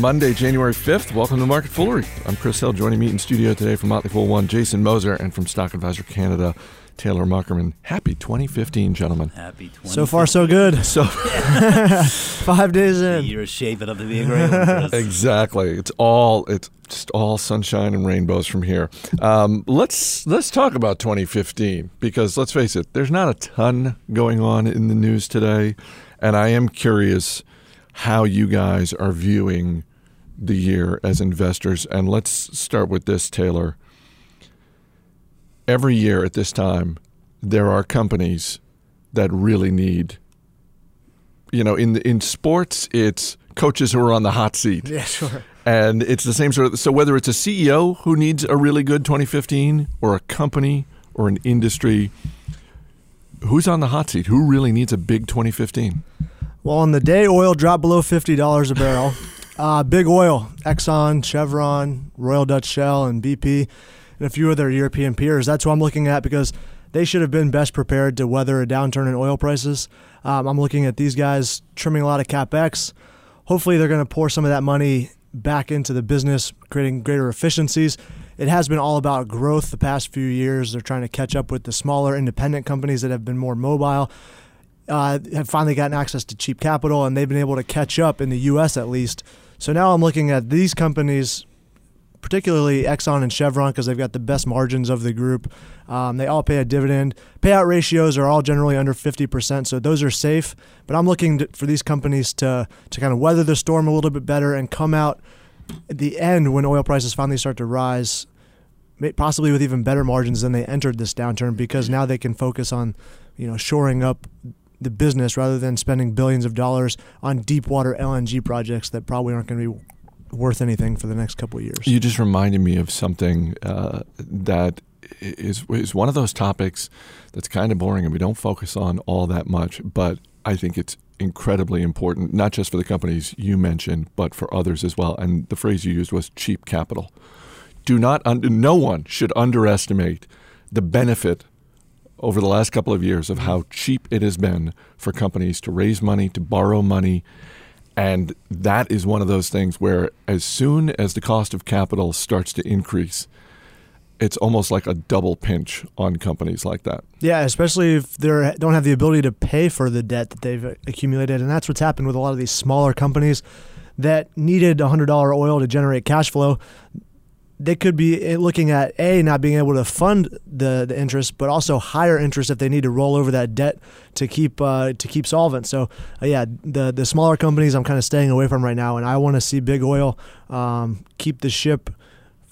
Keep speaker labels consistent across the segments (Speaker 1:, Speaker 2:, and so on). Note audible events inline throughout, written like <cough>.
Speaker 1: Monday, January 5th. Welcome to Market Foolery. I'm Chris Hill. Joining me in studio today from Motley Fool One, Jason Moser, and from Stock Advisor Canada, Taylor Muckerman. Happy 2015, gentlemen.
Speaker 2: Happy 20.
Speaker 3: So far, so good.
Speaker 1: So <laughs> <laughs>
Speaker 3: Five days in.
Speaker 2: year is shaping up to be a great one. Chris. <laughs>
Speaker 1: exactly, it's all it's just all sunshine and rainbows from here. Um, let's let's talk about 2015 because let's face it, there's not a ton going on in the news today, and I am curious how you guys are viewing the year as investors. And let's start with this, Taylor. Every year at this time, there are companies that really need. You know, in in sports, it's coaches who are on the hot seat.
Speaker 3: Yeah, sure.
Speaker 1: And it's the same sort of so whether it's a CEO who needs a really good 2015 or a company or an industry who's on the hot seat, who really needs a big 2015?
Speaker 3: Well, on the day oil dropped below fifty dollars a barrel, uh, big oil, Exxon, Chevron, Royal Dutch Shell, and BP, and a few other European peers. That's who I'm looking at because they should have been best prepared to weather a downturn in oil prices. Um, I'm looking at these guys trimming a lot of capex. Hopefully, they're going to pour some of that money back into the business, creating greater efficiencies. It has been all about growth the past few years. They're trying to catch up with the smaller independent companies that have been more mobile uh, have finally gotten access to cheap capital and they've been able to catch up in the U.S. at least. So now I'm looking at these companies, particularly Exxon and Chevron, because they've got the best margins of the group. Um, they all pay a dividend. Payout ratios are all generally under 50%, so those are safe. But I'm looking to, for these companies to to kind of weather the storm a little bit better and come out at the end when oil prices finally start to rise possibly with even better margins than they entered this downturn because now they can focus on, you know, shoring up the business rather than spending billions of dollars on deep water LNG projects that probably aren't going to be worth anything for the next couple of years.
Speaker 1: You just reminded me of something uh, that is is one of those topics that's kind of boring and we don't focus on all that much, but I think it's incredibly important, not just for the companies you mentioned, but for others as well. And the phrase you used was cheap capital. Do not, un- no one should underestimate the benefit over the last couple of years of how cheap it has been for companies to raise money, to borrow money. And that is one of those things where, as soon as the cost of capital starts to increase, it's almost like a double pinch on companies like that.
Speaker 3: Yeah, especially if they don't have the ability to pay for the debt that they've accumulated, and that's what's happened with a lot of these smaller companies that needed $100 oil to generate cash flow. They could be looking at a not being able to fund the, the interest, but also higher interest if they need to roll over that debt to keep uh, to keep solvent. So uh, yeah, the the smaller companies I'm kind of staying away from right now, and I want to see big oil um, keep the ship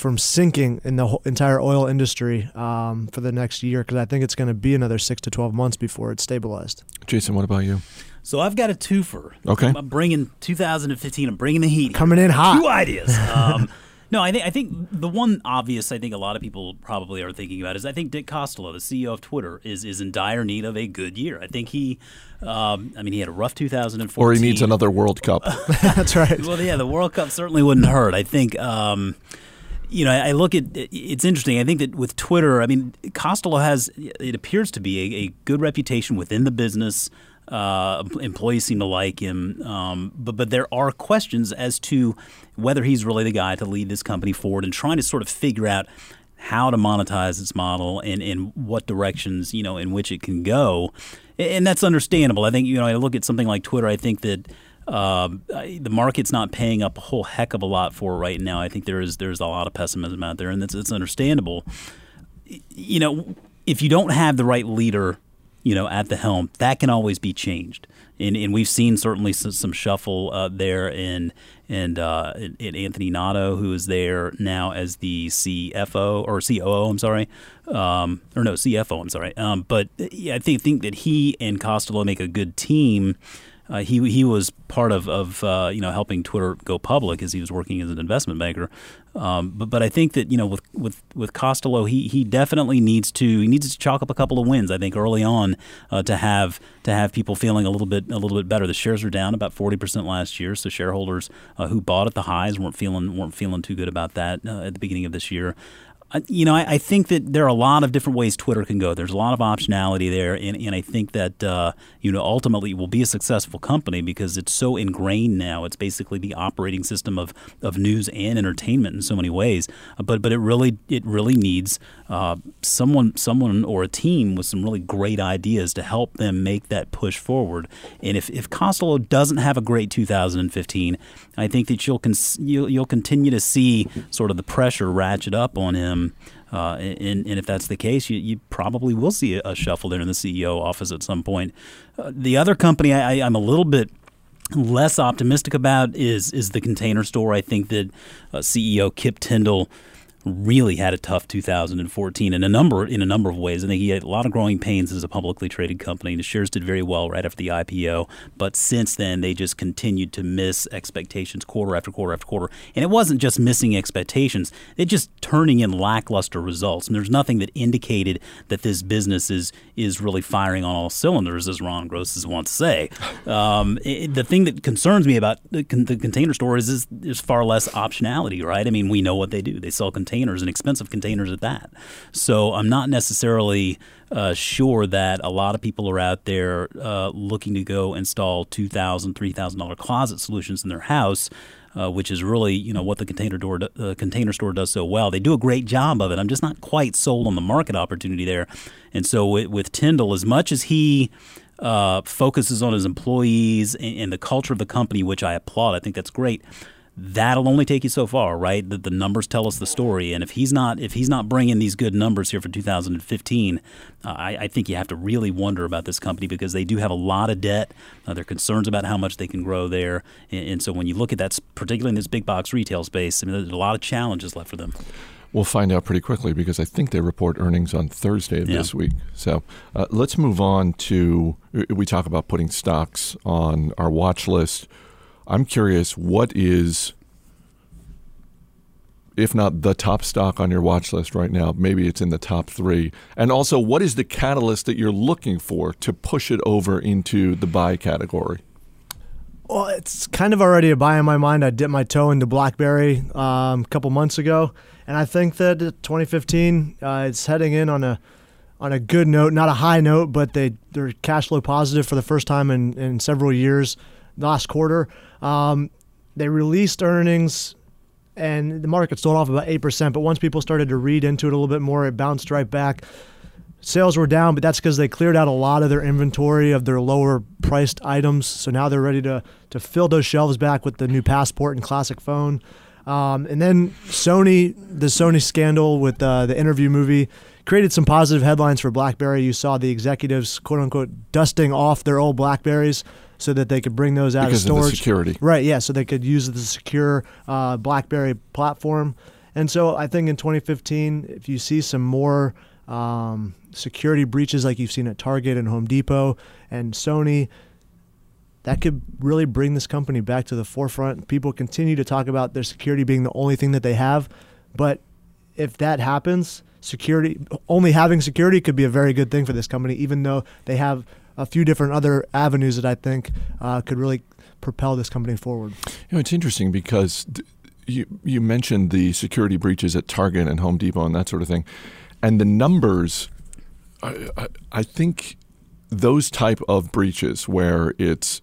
Speaker 3: from sinking in the whole entire oil industry um, for the next year because I think it's going to be another six to 12 months before it's stabilized.
Speaker 1: Jason, what about you?
Speaker 2: So I've got a twofer.
Speaker 1: Okay.
Speaker 2: I'm bringing 2015. I'm bringing the heat.
Speaker 3: Coming in hot.
Speaker 2: Two ideas. <laughs> Um, no, I think I think the one obvious I think a lot of people probably are thinking about is I think Dick Costolo, the CEO of Twitter, is is in dire need of a good year. I think he, um, I mean, he had a rough 2014.
Speaker 1: Or he needs another World Cup. <laughs>
Speaker 3: That's right.
Speaker 2: Well, yeah, the World Cup certainly wouldn't hurt. I think. Um, you know, I look at it's interesting. I think that with Twitter, I mean, Costolo has it appears to be a, a good reputation within the business. Uh, employees seem to like him, um, but but there are questions as to whether he's really the guy to lead this company forward and trying to sort of figure out how to monetize its model and, in what directions you know in which it can go, and that's understandable. I think you know I look at something like Twitter. I think that um, the market's not paying up a whole heck of a lot for right now. I think there is there's a lot of pessimism out there, and it's, it's understandable. You know, if you don't have the right leader, you know, at the helm, that can always be changed. And, and we've seen certainly some, some shuffle uh, there in and uh, in Anthony Noto, who is there now as the CFO or COO. I'm sorry, um, or no CFO. I'm sorry. Um, but yeah, I think think that he and Costolo make a good team. Uh, he he was part of of uh, you know helping Twitter go public as he was working as an investment banker. Um, but but I think that you know with with with Costolo, he he definitely needs to he needs to chalk up a couple of wins. I think early on uh, to have to have people feeling a little bit a little bit better. The shares are down about forty percent last year, so shareholders uh, who bought at the highs weren't feeling weren't feeling too good about that uh, at the beginning of this year. You know, I, I, think that there are a lot of different ways Twitter can go. There's a lot of optionality there, and, and I think that uh, you know ultimately it will be a successful company because it's so ingrained now. It's basically the operating system of, of news and entertainment in so many ways. Uh, but but it really it really needs uh, someone someone or a team with some really great ideas to help them make that push forward. And if if Costolo doesn't have a great 2015, I think that you'll you'll, you'll continue to see sort of the pressure ratchet up on him. Uh, and, and, if that's the case, you, you probably will see a, shuffle there in the CEO office at some point. Uh, the other company I, I'm a little bit less optimistic about is is the Container Store. I think that uh, CEO Kip Tindell really had a tough 2014 in a number in a number of ways. I think he had a lot of growing pains as a publicly traded company. The shares did very well right after the IPO, but since then they just continued to miss expectations quarter after quarter after quarter. And it wasn't just missing expectations; it just turning in lackluster results. And there's nothing that indicated that this business is is really firing on all cylinders, as Ron Gross wants to say. <laughs> Um, it, the thing that concerns me about the, the container store is, is there's far less optionality, right? I mean, we know what they do; they sell containers containers and expensive containers at that. So I'm not necessarily uh, sure that a lot of people are out there uh, looking to go install $2,000, $3,000 closet solutions in their house. Uh, which is really you know what the container door uh, container store does so well. They do a great job of it. I'm just not quite sold on the market opportunity there. And so with, Tindell, as much as he uh, focuses on his employees and, and, the culture of the company, which I applaud, I think that's great that'll only take you so far, right? That the numbers tell us the story, and if he's not if he's not bringing these good numbers here for 2015, uh, I, I, think you have to really wonder about this company because they do have a lot of debt. Uh, there are concerns about how much they can grow there, and, and, so when you look at that, particularly in this big box retail space, I mean, there's a lot of challenges left for them.
Speaker 1: We'll find out pretty quickly because I think they report earnings on Thursday of yeah. this week. So uh, let's move on to we talk about putting stocks on our watch list I'm curious, what is, if not the top stock on your watch list right now, maybe it's in the top three? And also, what is the catalyst that you're looking for to push it over into the buy category?
Speaker 3: Well, it's kind of already a buy in my mind. I dipped my toe into BlackBerry um, a couple months ago, and I think that 2015 uh, it's heading in on a on a good note, not a high note, but they they're cash flow positive for the first time in, in several years. Last quarter, um, they released earnings and the market sold off about 8%. But once people started to read into it a little bit more, it bounced right back. Sales were down, but that's because they cleared out a lot of their inventory of their lower priced items. So now they're ready to, to fill those shelves back with the new Passport and Classic phone. Um, and then Sony, the Sony scandal with uh, the interview movie, created some positive headlines for BlackBerry. You saw the executives, quote unquote, dusting off their old Blackberries so that they could bring those out
Speaker 1: because
Speaker 3: of storage.
Speaker 1: Of security.
Speaker 3: Right, yeah, so they could use the secure uh, BlackBerry platform. And so I think in 2015, if you see some more um, security breaches like you've seen at Target and Home Depot and Sony, that could really bring this company back to the forefront. People continue to talk about their security being the only thing that they have, but if that happens, security only having security could be a very good thing for this company, even though they have a few different other avenues that I think uh, could really propel this company forward.
Speaker 1: You know, it's interesting because you you mentioned the security breaches at Target and Home Depot and that sort of thing, and the numbers. I, I, I think those type of breaches where it's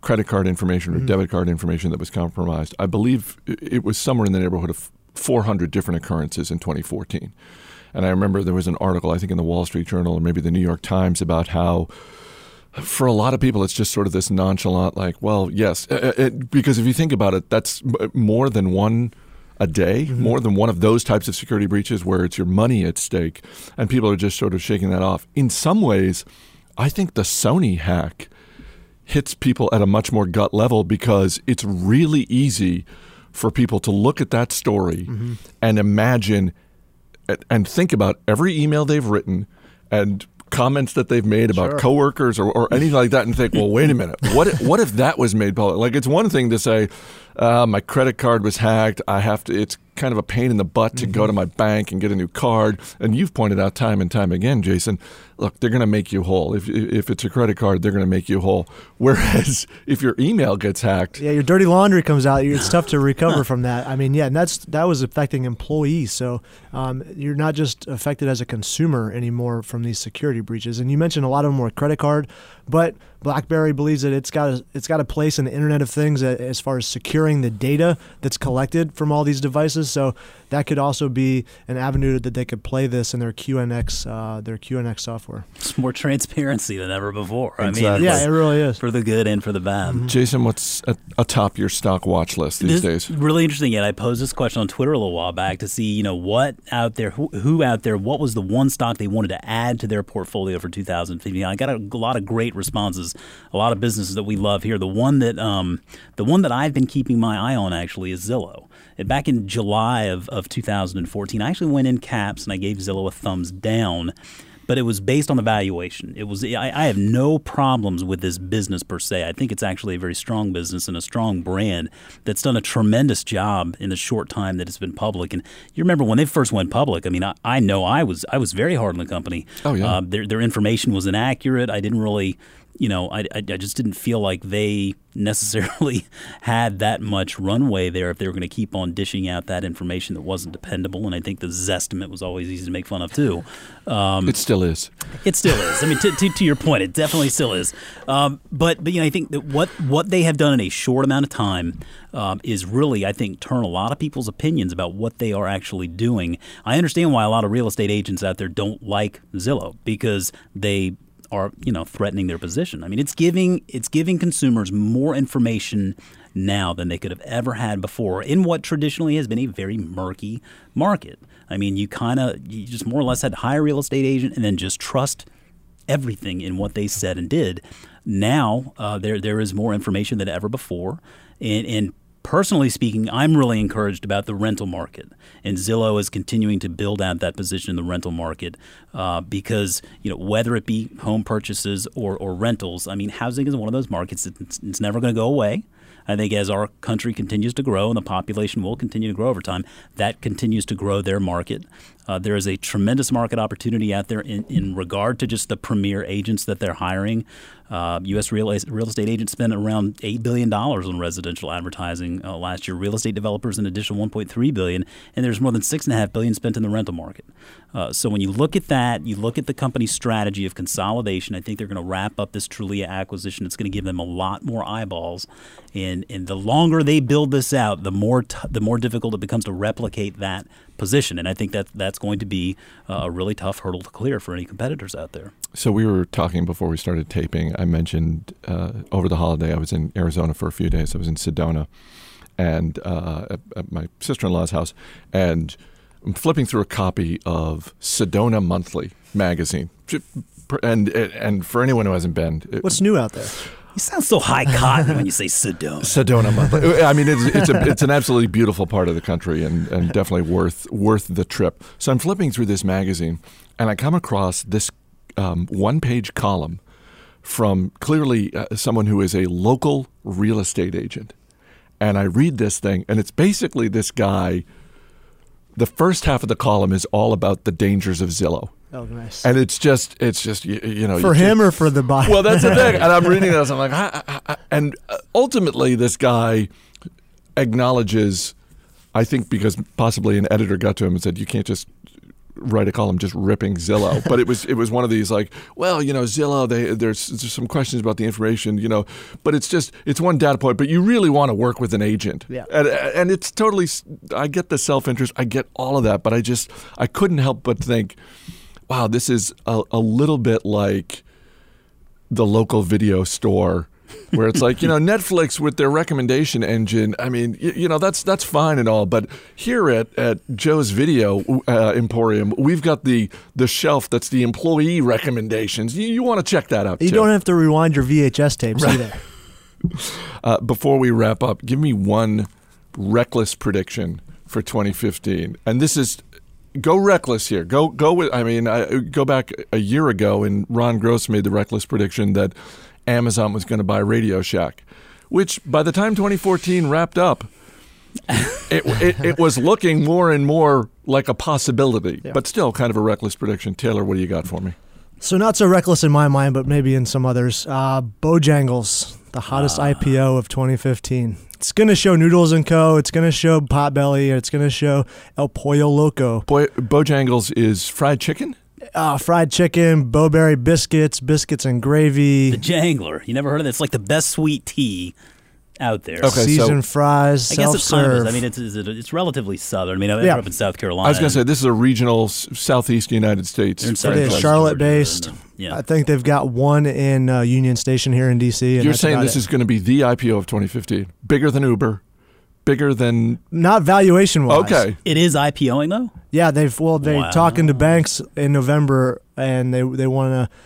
Speaker 1: credit card information or mm-hmm. debit card information that was compromised. I believe it was somewhere in the neighborhood of 400 different occurrences in 2014. And I remember there was an article, I think, in the Wall Street Journal or maybe the New York Times about how for a lot of people, it's just sort of this nonchalant, like, well, yes, it, uh, uh, it, because if you think about it, that's more than one a day, mm-hmm. more than one of those types of security breaches where it's your money at stake, and people are just sort of shaking that off. In some ways, I think the Sony hack hits people at a much more gut level because it's really easy for people to look at that story mm-hmm. and imagine and think about every email they've written and comments that they've made about sure. coworkers or, or anything like that and think, well, wait a minute, what if, what if that was made public? Like it's one thing to say, uh, my credit card was hacked. I have to. It's kind of a pain in the butt to go to my bank and get a new card. And you've pointed out time and time again, Jason, look, they're going to make you whole. If, if it's a credit card, they're going to make you whole. <laughs> Whereas if your email gets hacked,
Speaker 3: Yeah, your dirty laundry comes out. It's tough to recover from that. I mean, yeah, and that's that was affecting employees. So um, you're not just affected as a consumer anymore from these security breaches. And you mentioned a lot of them were credit card, but BlackBerry believes that it's got a, it's got a place in the Internet of Things as far as securing the data that's collected from all these devices. So that could also be an avenue that they could play this in their QNX uh, their QNX software.
Speaker 2: It's more transparency than ever before. I mean,
Speaker 3: Yeah, it really is.
Speaker 2: for the good and for the bad.
Speaker 1: Jason, what's atop your stock watch list these
Speaker 2: This-
Speaker 1: days?
Speaker 2: Really interesting. Yet I posed this question on Twitter a little while back to see, you know, what out there, who, who out there, what was the one stock they wanted to add to their portfolio for 2015. I got a, lot of great responses, a lot of businesses that we love here. The one that, um, the one that I've been keeping my eye on actually is Zillow. And back in July of, of 2014, I actually went in caps and I gave Zillow a thumbs down but it was based on the valuation. It was I, I have no problems with this business per se. I think it's actually a very strong business and a strong brand that's done a tremendous job in the short time that it's been public. And you remember when they first went public? I mean, I, I know I was I was very hard on the company.
Speaker 1: Oh, yeah.
Speaker 2: Uh, their their information was inaccurate. I didn't really. You know, I, I, I just didn't feel like they necessarily <laughs> had that much runway there if they were going to keep on dishing out that information that wasn't dependable. And I think the Zestimate was always easy to make fun of too. Um,
Speaker 1: It still is.
Speaker 2: it still is. I mean, to, to, to your point, it definitely still is. Um, but but you know, I think that what what they have done in a short amount of time um, is really, I think, turn a lot of people's opinions about what they are actually doing. I understand why a lot of real estate agents out there don't like Zillow because they are you know threatening their position. I mean, it's giving it's giving consumers more information now than they could have ever had before in what traditionally has been a very murky market. I mean, you kind of you just more or less had to hire a real estate agent and then just trust everything in what they said and did. Now uh, there there is more information than ever before, and, and personally speaking, I'm really encouraged about the rental market, and Zillow is continuing to build out that position in the rental market uh, because you know whether it be home purchases or, or rentals, I mean housing is one of those markets that's it's never going to go away. I think as our country continues to grow and the population will continue to grow over time, that continues to grow their market. Uh, there is a tremendous market opportunity out there in, in regard to just the premier agents that they're hiring. Uh, U.S. real, real estate agents spent around eight billion dollars on residential advertising uh, last year. Real estate developers an additional 1.3 billion, and there's more than 6.5 billion spent in the rental market. Uh, so when you look at that, you look at the company's strategy of consolidation. I think they're going to wrap up this Trulia acquisition. It's going to give them a lot more eyeballs, and and the longer they build this out, the more t- the more difficult it becomes to replicate that position. And I think that that's going to be uh, a really tough hurdle to clear for any competitors out there.
Speaker 1: So we were talking before we started taping. I mentioned uh, over the holiday I was in Arizona for a few days. I was in Sedona, and uh, at, at my sister-in-law's house, and I'm flipping through a copy of Sedona Monthly magazine. And and for anyone who hasn't been, it-
Speaker 3: What's new out there?
Speaker 2: You sound so high cotton when you say Sedona.
Speaker 1: Sedona. <laughs> I mean, it's it's, a, it's an absolutely beautiful part of the country, and, and definitely worth worth the trip. So I'm flipping through this magazine, and I come across this um, one page column from clearly uh, someone who is a local real estate agent, and I read this thing, and it's basically this guy. The first half of the column is all about the dangers of Zillow.
Speaker 3: Oh, nice.
Speaker 1: And it's just, it's just, you, you know,
Speaker 3: for
Speaker 1: you
Speaker 3: him or for the buyer?
Speaker 1: well, that's the thing. And I'm <laughs> reading this. I'm like, "Ah, ah, ah," and uh, ultimately, this guy acknowledges, I think, because possibly an editor got to him and said, you can't just write a column just ripping Zillow. <laughs> But it was it was one of these like, well, you know, Zillow. They, there's, there's some questions about the information, you know, but it's just it's one data point. But you really want to work with an agent,
Speaker 3: Yeah.
Speaker 1: And and it's totally. I get the self interest. I get all of that, but I just I couldn't help but think, wow, this is a, a little bit like the local video store where it's like you know <laughs> Netflix with their recommendation engine. I mean, you, you know that's that's fine and all, but here at, at Joe's Video uh, Emporium, we've got the the shelf that's the employee recommendations. You, you want to check that out.
Speaker 3: you
Speaker 1: too.
Speaker 3: don't have to rewind your VHS tapes either. <laughs>
Speaker 1: Uh, before we wrap up, give me one reckless prediction for 2015, and this is. Go reckless here. Go go with. I mean, I, go back a year ago, and Ron Gross made the reckless prediction that Amazon was going to buy Radio Shack, which by the time 2014 wrapped up, it, it, it was looking more and more like a possibility,
Speaker 3: Yeah.
Speaker 1: but still kind of a reckless prediction. Taylor, what do you got for me?
Speaker 3: So not so reckless in my mind, but maybe in some others. Uh, Bojangles, the hottest IPO of 2015. It's going to show Noodles and Co. It's going to show Potbelly. It's going to show El Pollo Loco.
Speaker 1: Boy, Bojangles is fried chicken.
Speaker 3: Uh, fried chicken, Bo-Berry biscuits, biscuits and gravy,
Speaker 2: The Jangler. You never heard of it? It's like the best sweet tea out there.
Speaker 1: Okay, so-
Speaker 3: fries,
Speaker 2: I guess it's kind
Speaker 3: self-serve.
Speaker 2: of. I mean, it's it's, it's relatively southern. I mean, I
Speaker 3: Yeah.
Speaker 2: grew up in South Carolina.
Speaker 1: I was going to say this is a regional s- southeast United States.
Speaker 2: They're in
Speaker 3: It
Speaker 2: Southern
Speaker 3: is
Speaker 1: franchise.
Speaker 3: Charlotte
Speaker 2: Georgia,
Speaker 3: based.
Speaker 2: Yeah.
Speaker 3: I think they've got one in uh, Union Station here in DC. And
Speaker 1: You're saying this
Speaker 3: it.
Speaker 1: is going to be the IPO of 2015, bigger than Uber, bigger than
Speaker 3: not valuation wise.
Speaker 1: okay.
Speaker 2: It is IPOing though.
Speaker 3: Yeah, they've well they're
Speaker 2: Wow.
Speaker 3: talking to banks in November, and they they want to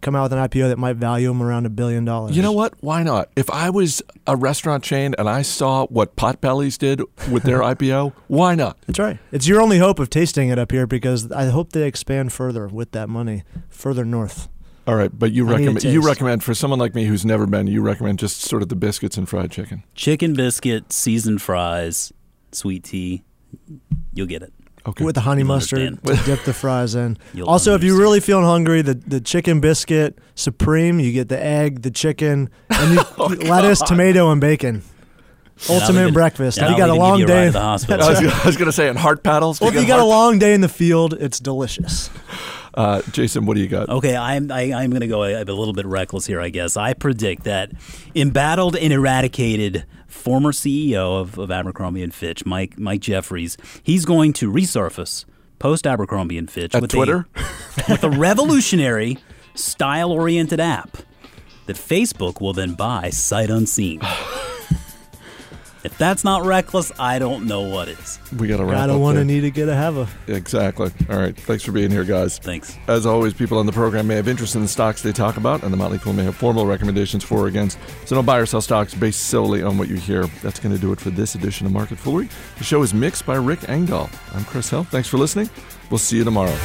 Speaker 3: come out with an IPO that might value them around a billion dollars.
Speaker 1: You know what? Why not? If I was a restaurant chain and I saw what Potbellies did with their <laughs> IPO, why not?
Speaker 3: That's right. It's your only hope of tasting it up here because I hope they expand further with that money further north.
Speaker 1: All right, but you
Speaker 3: I
Speaker 1: recommend you recommend for someone like me who's never been, you recommend just sort of the biscuits and fried chicken.
Speaker 2: Chicken biscuit, seasoned fries, sweet tea. You'll get it.
Speaker 1: Okay.
Speaker 3: With the honey
Speaker 2: You'll
Speaker 3: mustard
Speaker 2: understand.
Speaker 3: to dip the fries in. <laughs>
Speaker 2: You'll
Speaker 3: also, if you're really feeling hungry, the, the chicken biscuit supreme, you get the egg, the chicken, and you, <laughs>
Speaker 2: Oh, <laughs>
Speaker 3: lettuce, tomato, and bacon.
Speaker 2: And
Speaker 3: Ultimate
Speaker 2: even-
Speaker 3: breakfast.
Speaker 2: and
Speaker 3: If you got a long
Speaker 2: you a ride
Speaker 3: day.
Speaker 2: to the hospital.
Speaker 1: I was, was going to say in heart paddles.
Speaker 3: Well, if you got a long day in the field, it's delicious.
Speaker 1: Uh, Jason, what do you got?
Speaker 2: Okay, I'm I, I'm going to go a, a little bit reckless here. I guess I predict that embattled and eradicated former CEO of, of Abercrombie and Fitch, Mike Mike Jeffries, he's going to resurface post Abercrombie and Fitch
Speaker 1: At
Speaker 2: with
Speaker 1: Twitter?
Speaker 2: a, <laughs> with a revolutionary style oriented app that Facebook will then buy sight unseen. <sighs> <laughs> if that's not reckless, I don't know what is.
Speaker 1: We got to wrap
Speaker 3: Gotta
Speaker 1: up
Speaker 3: want to
Speaker 1: there.
Speaker 3: need to get a have a.
Speaker 1: Exactly. All right. Thanks for being here, guys.
Speaker 2: Thanks.
Speaker 1: As always, people on the program may have interest in the stocks they talk about, and the Motley Fool may have formal recommendations for or against. So don't buy or sell stocks based solely on what you hear. That's going to do it for this edition of Market Foolery. The show is mixed by Rick Engdahl. I'm Chris Hill. Thanks for listening. We'll see you tomorrow.